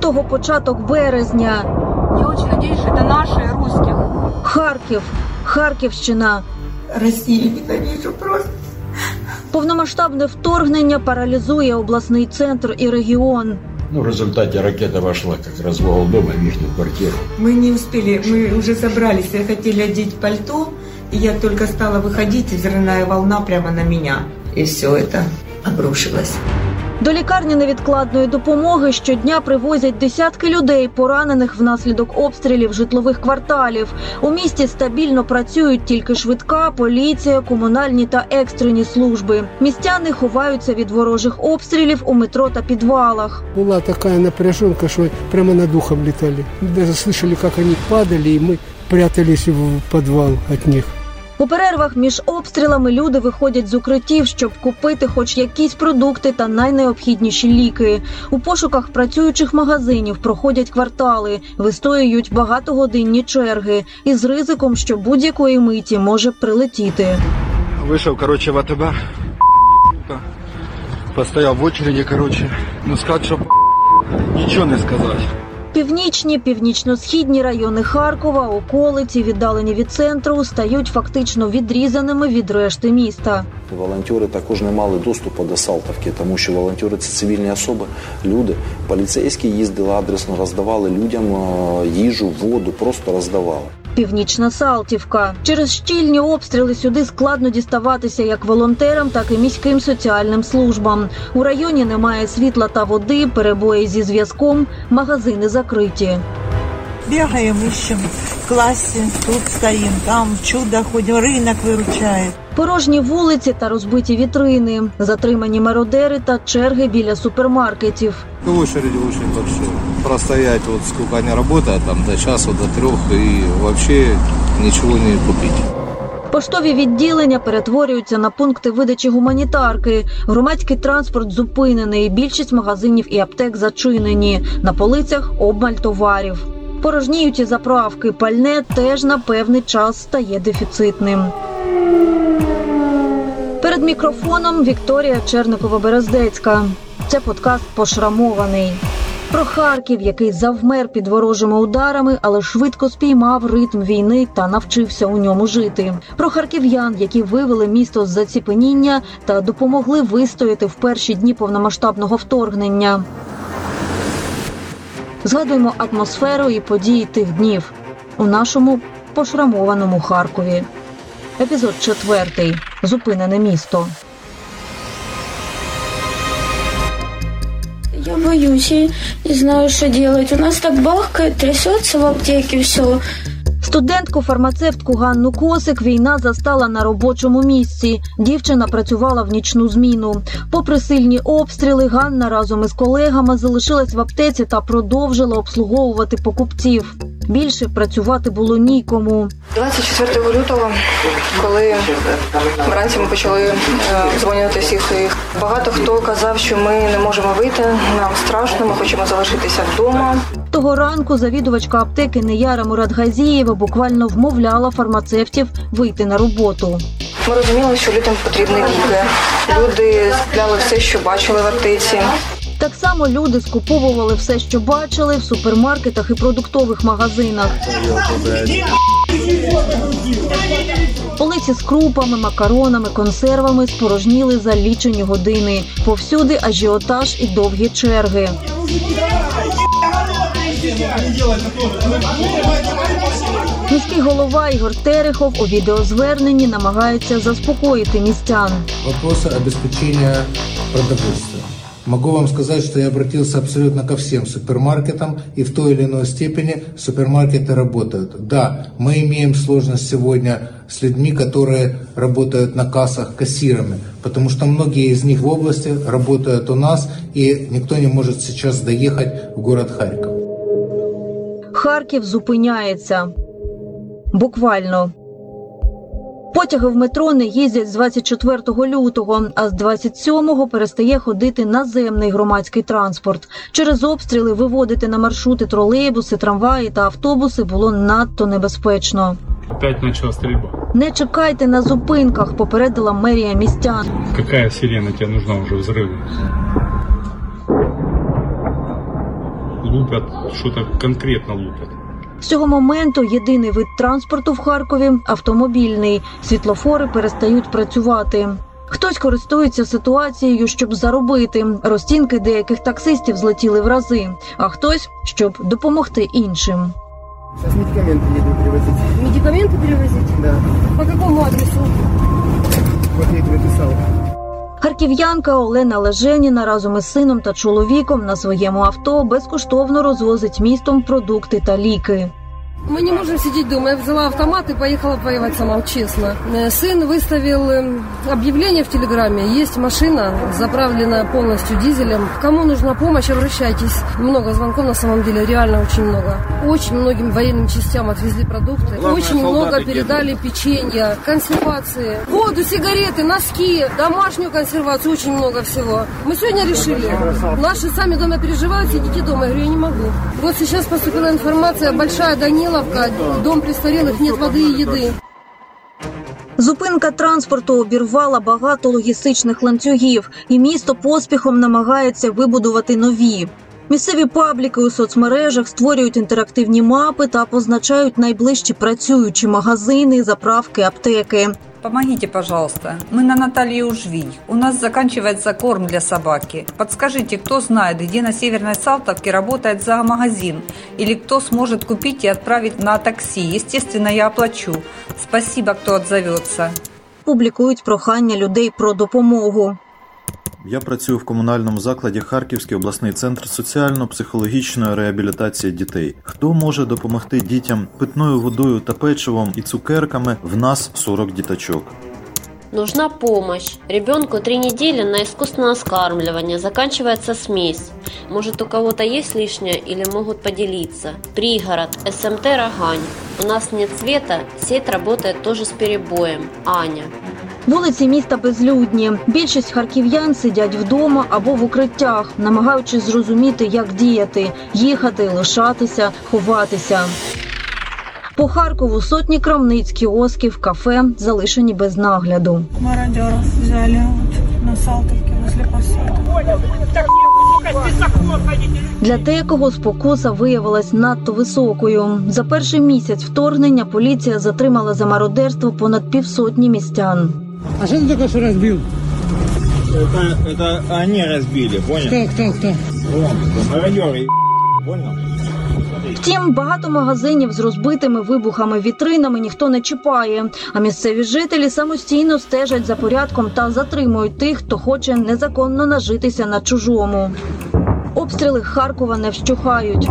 Кінець лютого, початок березня. Я очень надеюсь, что это наши русских. Харків, Харківщина. Россию ненавижу просто. Повномасштабне вторгнення паралізує обласний центр і регіон. Ну, в результате ракета вошла как раз в угол дома в их квартиру. Мы не успели, мы уже собрались, я хотели одеть пальто, и я только стала выходить, и взрывная волна прямо на меня. И все это обрушилось. До лікарні невідкладної допомоги щодня привозять десятки людей, поранених внаслідок обстрілів житлових кварталів. У місті стабільно працюють тільки швидка, поліція, комунальні та екстрені служби. Містяни ховаються від ворожих обстрілів у метро та підвалах. Была такая напряженка, что прямо над ухом летали. Мы даже слышали, как они падали, и мы прятались в подвал от них. У перервах між обстрілами люди виходять з укриттів, щоб купити хоч якісь продукти та найнеобхідніші ліки. У пошуках працюючих магазинів проходять квартали, вистоюють багатогодинні черги із ризиком, що будь-якої миті може прилетіти. Вышел, короче, в АТБ. Постоял в очереди, короче. Ну, сказать, что ничего не сказать. Північні, північно-східні райони Харкова, околиці, віддалені від центру, стають фактично відрізаними від решти міста. Волонтери також не мали доступу до Салтовки, тому що волонтери це цивільні особи, люди. Поліцейські їздили адресно, роздавали людям е, їжу, воду, просто роздавали. Північна Салтівка. Через щільні обстріли сюди складно діставатися як волонтерам, так і міським соціальним службам. У районі немає світла та води, перебої зі зв'язком, магазини закриті. Бігаємо, ищем в класі, тут стоїмо, там чудо ходимо, ринок выручает. Порожні вулиці та розбиті вітрини, затримані мародери та черги біля супермаркетів. Очередь очень большая. Простоять вот сколько они работают, там до часу, до трех, и вообще ничего не купить. Поштові відділення перетворюються на пункти видачі гуманітарки. Громадський транспорт зупинений. Більшість магазинів і аптек зачинені. На полицях обмаль товарів. Порожніють і заправки. Пальне теж на певний час стає дефіцитним. Перед мікрофоном Вікторія Черникова-Берездецька. Це подкаст Пошрамований. Про Харків, який завмер під ворожими ударами, але швидко спіймав ритм війни та навчився у ньому жити. Про харків'ян, які вивели місто з заціпеніння та допомогли вистояти в перші дні повномасштабного вторгнення. Згадуємо атмосферу і події тих днів у нашому пошрамованому Харкові. Епізод четвертий. Зупинене місто. Я боюсь, я не знаю, что делать. У нас так бахкает, трясется в аптеке все. Студентку-фармацевтку Ганну Косик війна застала на робочому місці. Дівчина працювала в нічну зміну. Попри сильні обстріли, Ганна разом із колегами залишилась в аптеці та продовжила обслуговувати покупців. Більше працювати було нікому. 24 лютого, коли вранці ми почали е, дзвонити всіх своїх, багато хто казав, що ми не можемо вийти, нам страшно, ми хочемо залишитися вдома. Того ранку завідувачка аптеки Неяра Мурадгазієва буквально вмовляла фармацевтів вийти на роботу. Ми розуміли, що людям потрібні ліки. Люди скупляли все, що бачили в аптеці. Так само люди скуповували все, що бачили в супермаркетах і продуктових магазинах. Полиці з крупами, макаронами, консервами спорожніли за лічені години. Повсюди ажіотаж і довгі черги. Міський голова Ігор Терехов у відеозверненні намагається заспокоїти містян. вопросы обеспечения продовольствия. Могу вам сказать, что я обратился абсолютно ко всем супермаркетам, и в той или иной степени супермаркеты работают. Да, мы имеем сложность сегодня с людьми, которые работают на кассах кассирами, потому что многие из них в области работают у нас, и никто не может сейчас доехать в город Харьков. Харків зупиняється. Буквально. Потяги в метро не їздять з 24 лютого, а з 27-го перестає ходити наземний громадський транспорт. Через обстріли виводити на маршрути тролейбуси, трамваї та автобуси було надто небезпечно. Опять начала стрельба. Не чекайте на зупинках, попередила мерія містян. Какая сирена тебе нужна уже взрывы? лупят, что-то конкретно лупят. З цього моменту єдиний вид транспорту в Харкові автомобільний. Світлофори перестають працювати. Хтось користується ситуацією, щоб заробити. Розцінки деяких таксистів злетіли в рази, а хтось щоб допомогти іншим. Сейчас медикаменты еду привозить. Медикаменты перевозить? Да. По какому адресу? Вот я тебе писал. Харків'янка Олена Леженіна разом із сином та чоловіком на своєму авто безкоштовно розвозить містом продукти та ліки. Мы не можем сидеть дома. Я взяла автомат и поехала воевать сама, честно. Э, Сын выставил э, объявление в Телеграме. Есть машина, заправленная полностью дизелем. Кому нужна помощь, обращайтесь. Много звонков на самом деле, реально очень много. Очень многим военным частям отвезли продукты. Главное, очень много передали печенья, консервации, воду, сигареты, носки, домашнюю консервацию, очень много всего. Мы сегодня решили. Наши сами дома переживают, сидите дома. Я говорю, я не могу. Вот сейчас поступила информация, большая Даниловка, дом престарелых, нет воды и еды. Зупинка транспорту обірвала багато логістичних ланцюгів, і місто поспіхом намагається вибудувати нові. Місцеві пабліки у соцмережах створюють інтерактивні мапи та позначають найближчі працюючі магазини, заправки, аптеки. Помогите, пожалуйста. Мы на Наталье Ужвий. У нас заканчивается корм для собаки. Подскажите, кто знает, где на Северной Салтовке работает зоомагазин? Или кто сможет купить и отправить на такси? Естественно, я оплачу. Спасибо, кто отзовется. Публікують прохання людей про допомогу. Я працюю в комунальному закладі Харківський обласний центр соціально-психологічної реабілітації дітей. Хто може допомогти дітям питною водою та печивом і цукерками? В нас 40 діточок. Нужна помощь. Ребенку три недели на искусственное скармливание. Заканчивается смесь. Может, у кого-то есть лишнее или могут поделиться. Пригород, СМТ «Рогань». У нас нет света, сеть работает тоже с перебоем. Аня. Вулиці міста безлюдні. Більшість харків'ян сидять вдома або в укриттях, намагаючись зрозуміти, як діяти, їхати, лишатися, ховатися. По Харкову сотні крамниць, кіосків, кафе залишені без нагляду. Мародеров взяли на возле посада. Для декого спокуса виявилась надто високою. За перший місяць вторгнення поліція затримала за мародерство понад півсотні містян. А что ты только что разбил? Это, это они разбили, понял? Кто, кто, кто? Вон, мародеры, понял? Втім, багато магазинів з розбитими вибухами вітринами ніхто не чіпає. А місцеві жителі самостійно стежать за порядком та затримують тих, хто хоче незаконно нажитися на чужому. Обстріли Харкова не вщухають.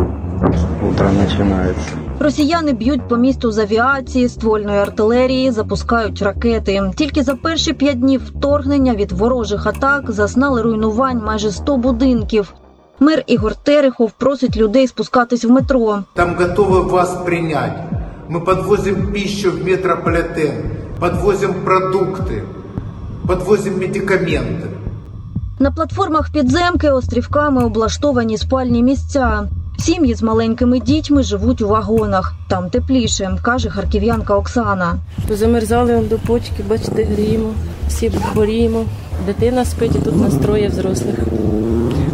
Утро начинается. Росіяни б'ють по місту з авіації, ствольної артилерії, запускають ракети. Тільки за перші п'ять днів вторгнення від ворожих атак зазнали руйнувань майже 100 будинків. Мер Ігор Терехов просить людей спускатись в метро. Там готовы вас принять. Мы подвозим пищу в метрополитен, подвозим продукты, подвозим медикаменты. На платформах підземки острівками облаштовані спальні місця. Сім'ї з маленькими дітьми живуть у вагонах. Там тепліше, каже харків'янка Оксана. Позамерзали до почки, бачите, гріємо, всі хворіємо. Дитина спить, і тут нас троє взрослих.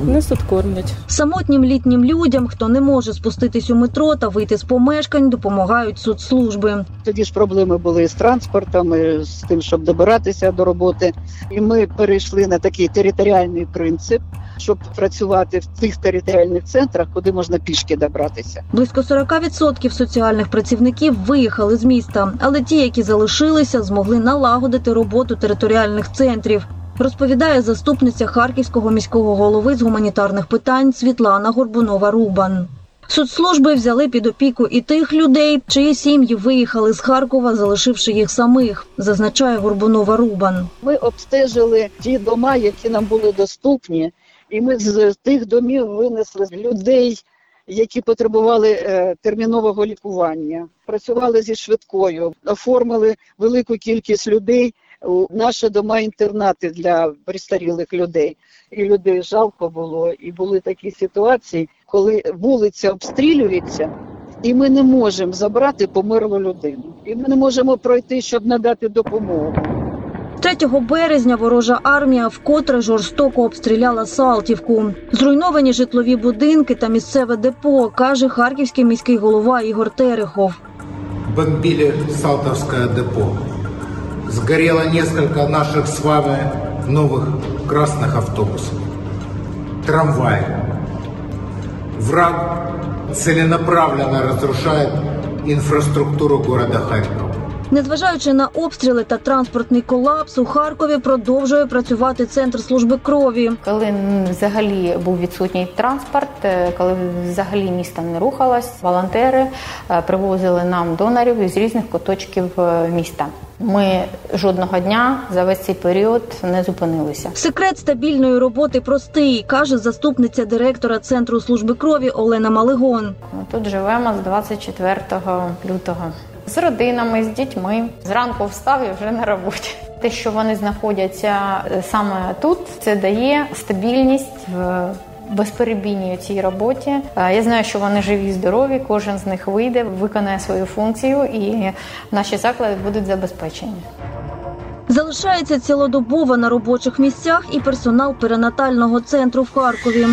Нас тут кормлять. Самотнім літнім людям, хто не може спуститись у метро та вийти з помешкань, допомагають соцслужби. Тоді ж проблеми були з транспортом, і з тим, щоб добиратися до роботи. І ми перейшли на такий територіальний принцип, щоб працювати в тих територіальних центрах, куди можна пішки добратися. Близько 40% соціальних працівників виїхали з міста, але ті, які залишилися, змогли налагодити роботу територіальних центрів. Розповідає заступниця харківського міського голови з гуманітарних питань Світлана Горбунова Рубан. Соцслужби взяли під опіку і тих людей, чиї сім'ї виїхали з Харкова, залишивши їх самих, зазначає Горбунова Рубан. Ми обстежили ті дома, які нам були доступні, і ми з тих домів винесли людей, які потребували е, термінового лікування. Працювали зі швидкою, оформили велику кількість людей у наші дома-інтернати для престарілих людей. І людей жалко було. І були такі ситуації, коли вулиця обстрілюється, і ми не можемо забрати померлу людину. І ми не можемо пройти, щоб надати допомогу. 3 березня ворожа армія вкотре жорстоко обстріляла Салтівку. Зруйновані житлові будинки та місцеве депо, каже харківський міський голова Ігор Терехов. Бомбили Салтовское депо. Сгорело несколько наших с вами новых красных автобусов. Трамваи. Враг целенаправленно разрушает инфраструктуру города Харькова. Незважаючи на обстріли та транспортний колапс, у Харкові продовжує працювати центр служби крові. Коли взагалі був відсутній транспорт, е, коли взагалі місто не рухалось, волонтери е, привозили нам донорів із різних куточків е, міста. Ми жодного дня за весь цей період не зупинилися. Секрет стабільної роботи простий, каже заступниця директора центру служби крові Олена Малигон. Ми тут живемо з 24 лютого. З родинами, з дітьми. Зранку встав і вже на роботі. Те, що вони знаходяться е, саме тут, це дає стабільність в безперебійній цій роботі. Е, Я знаю, що вони живі, здорові. Кожен з них вийде, виконає свою функцію, і наші заклади будуть забезпечені. Залишається цілодобово на робочих місцях і персонал перинатального центру в Харкові.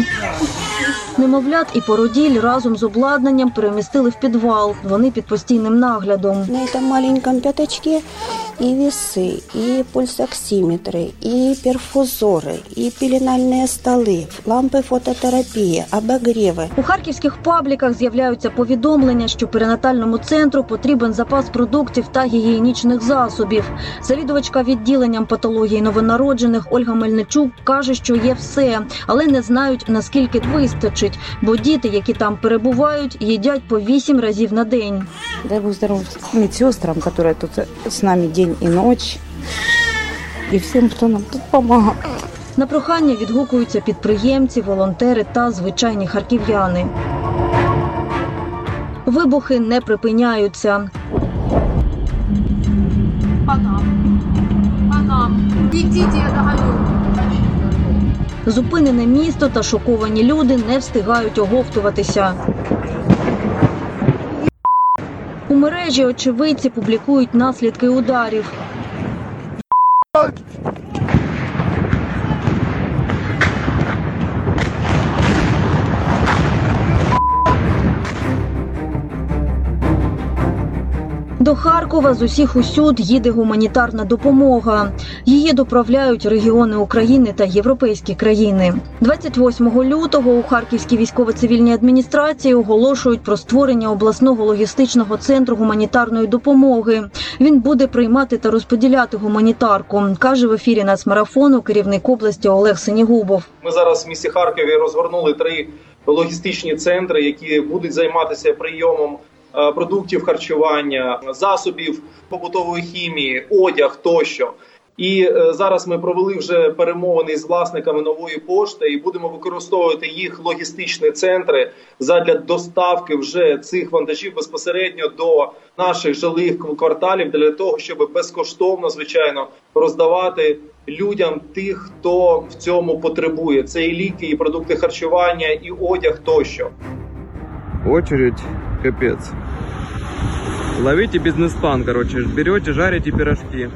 Немовлят і породіль разом з обладнанням перемістили в підвал. Вони під постійним наглядом. На этом маленькому пятачке и весы, и пульсоксиметры, и перфузоры, и пеленальные столы, лампы фототерапии, обогревы. У харківських пабліках з'являються повідомлення, що перинатальному центру потрібен запас продуктів та гігієнічних засобів. Завідувачка відділенням патології новонароджених Ольга Мельничук каже, що є все, але не знають наскільки вистачить, бо діти, які там перебувають, їдять по вісім разів на день. Дай Бог здоровья медсестрам, которые тут с нами день и ночь, и всем, кто нам тут помогает. На прохання відгукуються підприємці, волонтери та звичайні харків'яни. Вибухи не припиняються. Зупинене місто та шоковані люди не встигають оговтуватися. У мережі очевидці публікують наслідки ударів. Харкова з усіх усюд їде гуманітарна допомога. Її доправляють регіони України та європейські країни. 28 лютого у Харківській військово-цивільній адміністрації оголошують про створення обласного логістичного центру гуманітарної допомоги. Він буде приймати та розподіляти гуманітарку, каже в ефірі нацмарафону керівник області Олег Синігубов. Ми зараз в місті Харкові розгорнули три логістичні центри, які будуть займатися прийомом продуктів харчування, засобів побутової хімії, одяг тощо. І е, зараз ми провели вже перемовини з власниками нової пошти і будемо використовувати їх логістичні центри задля доставки вже цих вантажів безпосередньо до наших жилих кварталів для того, щоб безкоштовно, звичайно, роздавати людям тих, хто в цьому потребує. Це і ліки, і продукти харчування, і одяг тощо. Очередь капец. Ловите бизнес-план, короче, берете, жарите пирожки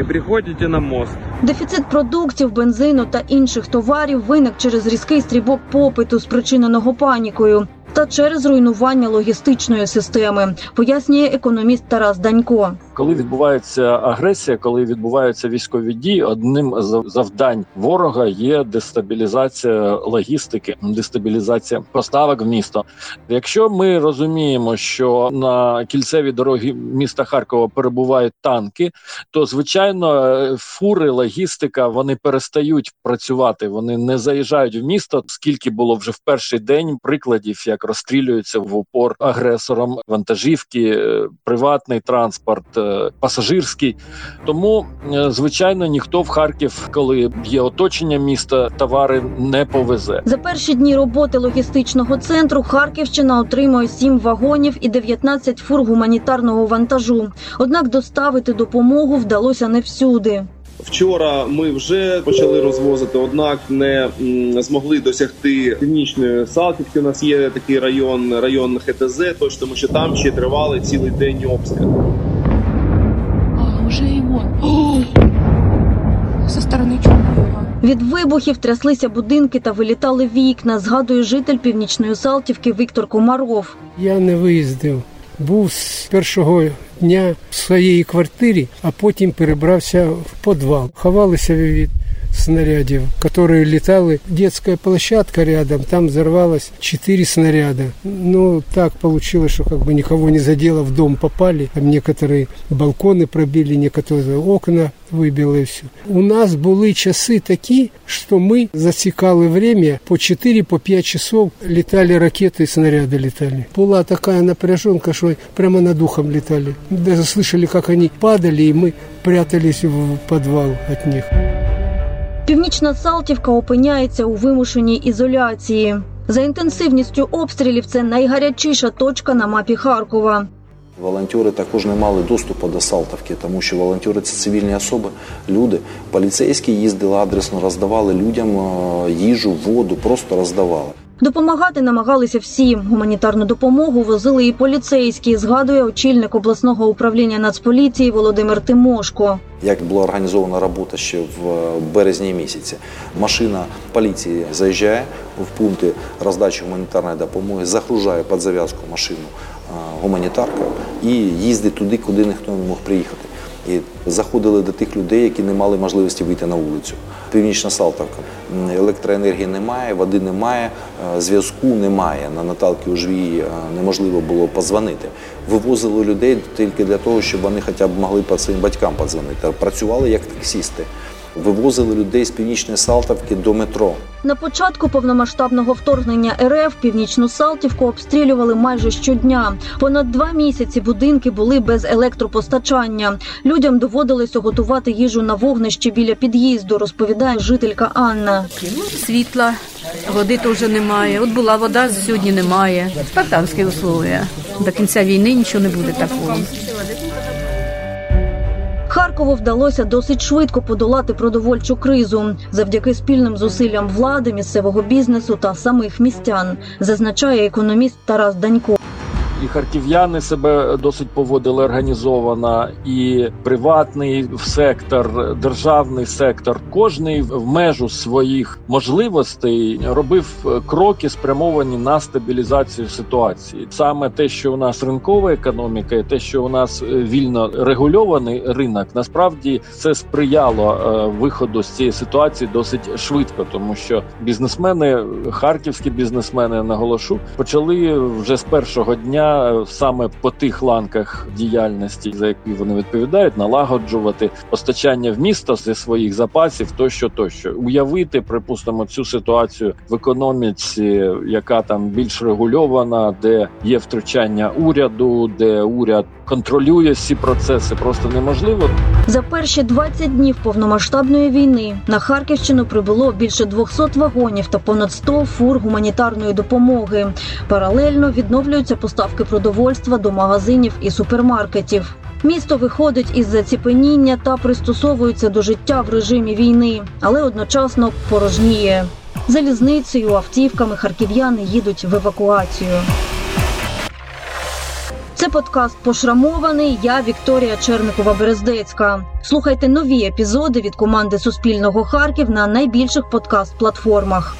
і приходите на мост. Дефіцит продуктів, бензину та інших товарів виник через різкий стрібок попиту, спричиненого панікою, та через руйнування логістичної системи, пояснює економіст Тарас Данько. Коли відбувається агресія, коли відбуваються військові дії, одним з завдань ворога є дестабілізація логістики, дестабілізація поставок в місто. Якщо ми розуміємо, що на кільцевій дорогі міста Харкова перебувають танки, то звичайно фури, логістика вони перестають працювати. Вони не заїжджають в місто. Скільки було вже в перший день прикладів, як розстрілюються в упор агресором вантажівки, е, приватний транспорт, е, пасажирський. Тому, е, звичайно, ніхто в Харків, коли є оточення міста, товари не повезе. За перші дні роботи логістичного центру Харківщина отримує 7 вагонів і 19 фур гуманітарного вантажу. Однак доставити допомогу вдалося не всюди. Вчора ми вже почали розвозити, однак не змогли досягти північної Салтівки. У нас є такий район, район ХТЗ, точно тому що там ще тривали цілий день обстріли. Від вибухів тряслися будинки та вилітали вікна, згадує житель північної Салтівки Віктор Комаров. Я не виїздив. Був з першого дня в своїй квартирі, а потім перебрався в підвал. Ховалися від снарядів, які літали. Детская площадка рядом, там взорвалось 4 снаряда. Ну, так получилось, что как бы никого не задело, в дом попали. Там некоторые балконы пробили, некоторые окна выбило и все. У нас були часи такі, що ми засікали время по 4 по 5 часов літали ракети і снаряди літали. Була така напряженка, що прямо над духом літали. Даже слышали, как они падали, и мы прятались в подвал от них. Північна Салтівка опиняється у вимушеній ізоляції. За інтенсивністю обстрілів це найгарячіша точка на мапі Харкова. Волонтери також не мали доступу до Салтовки, тому що волонтери це цивільні особи, люди. Поліцейські їздили адресно, роздавали людям е, їжу, воду, просто роздавали. Допомагати намагалися всі. Гуманітарну допомогу возили і поліцейські, згадує очільник обласного управління Нацполіції Володимир Тимошко. Як була організована робота ще в е, березні місяці, машина поліції заїжджає в пункти роздачі гуманітарної допомоги, загружає під зав'язку машину е, гуманітаркою і їздить туди, куди ніхто не мог приїхати. І заходили до тих людей, які не мали можливості вийти на вулицю. Північна Салтовка. Електроенергії немає, води немає, е, зв'язку немає. На Наталки у жвії неможливо було позвонити. Вивозили людей тільки для того, щоб вони хоча б могли по своїм батькам подзвонити. Працювали як таксісти. Вивозили людей з північної Салтовки до метро. На початку повномасштабного вторгнення РФ північну Салтівку обстрілювали майже щодня. Понад два місяці будинки були без електропостачання. Людям доводилося готувати їжу на вогнищі біля під'їзду, розповідає жителька Анна. Світла, води теж немає. От була вода, сьогодні немає. Спартанські условия. До кінця війни нічого не буде такого. Харкову вдалося досить швидко подолати продовольчу кризу завдяки спільним зусиллям влади, місцевого бізнесу та самих містян, зазначає економіст Тарас Данько. І харків'яни себе досить поводили організовано, і приватний сектор, державний сектор. Кожний в межу своїх можливостей робив кроки, спрямовані на стабілізацію ситуації. Саме те, що у нас ринкова економіка, і те, що у нас е, вільно регульований ринок, насправді це сприяло е, виходу з цієї ситуації досить швидко, тому що бізнесмени, харківські бізнесмени, наголошу, почали вже з першого дня е, саме по тих ланках діяльності, за які вони відповідають, налагоджувати постачання в місто зі своїх запасів, тощо, тощо. Уявити, припустимо, цю ситуацію в економіці, яка там більш регульована, де є втручання уряду, де уряд контролює всі процеси, просто неможливо. За перші 20 днів повномасштабної війни на Харківщину прибуло більше 200 вагонів та понад 100 фур гуманітарної допомоги. Паралельно відновлюються поставки продовольства до магазинів і супермаркетів. Місто виходить із заціпеніння та пристосовується до життя в режимі війни, але одночасно порожніє. Залізницею, автівками харків'яни їдуть в евакуацію. Це подкаст Пошрамований. Я Вікторія Черникова Берездецька. Слухайте нові епізоди від команди Суспільного Харків на найбільших подкаст-платформах.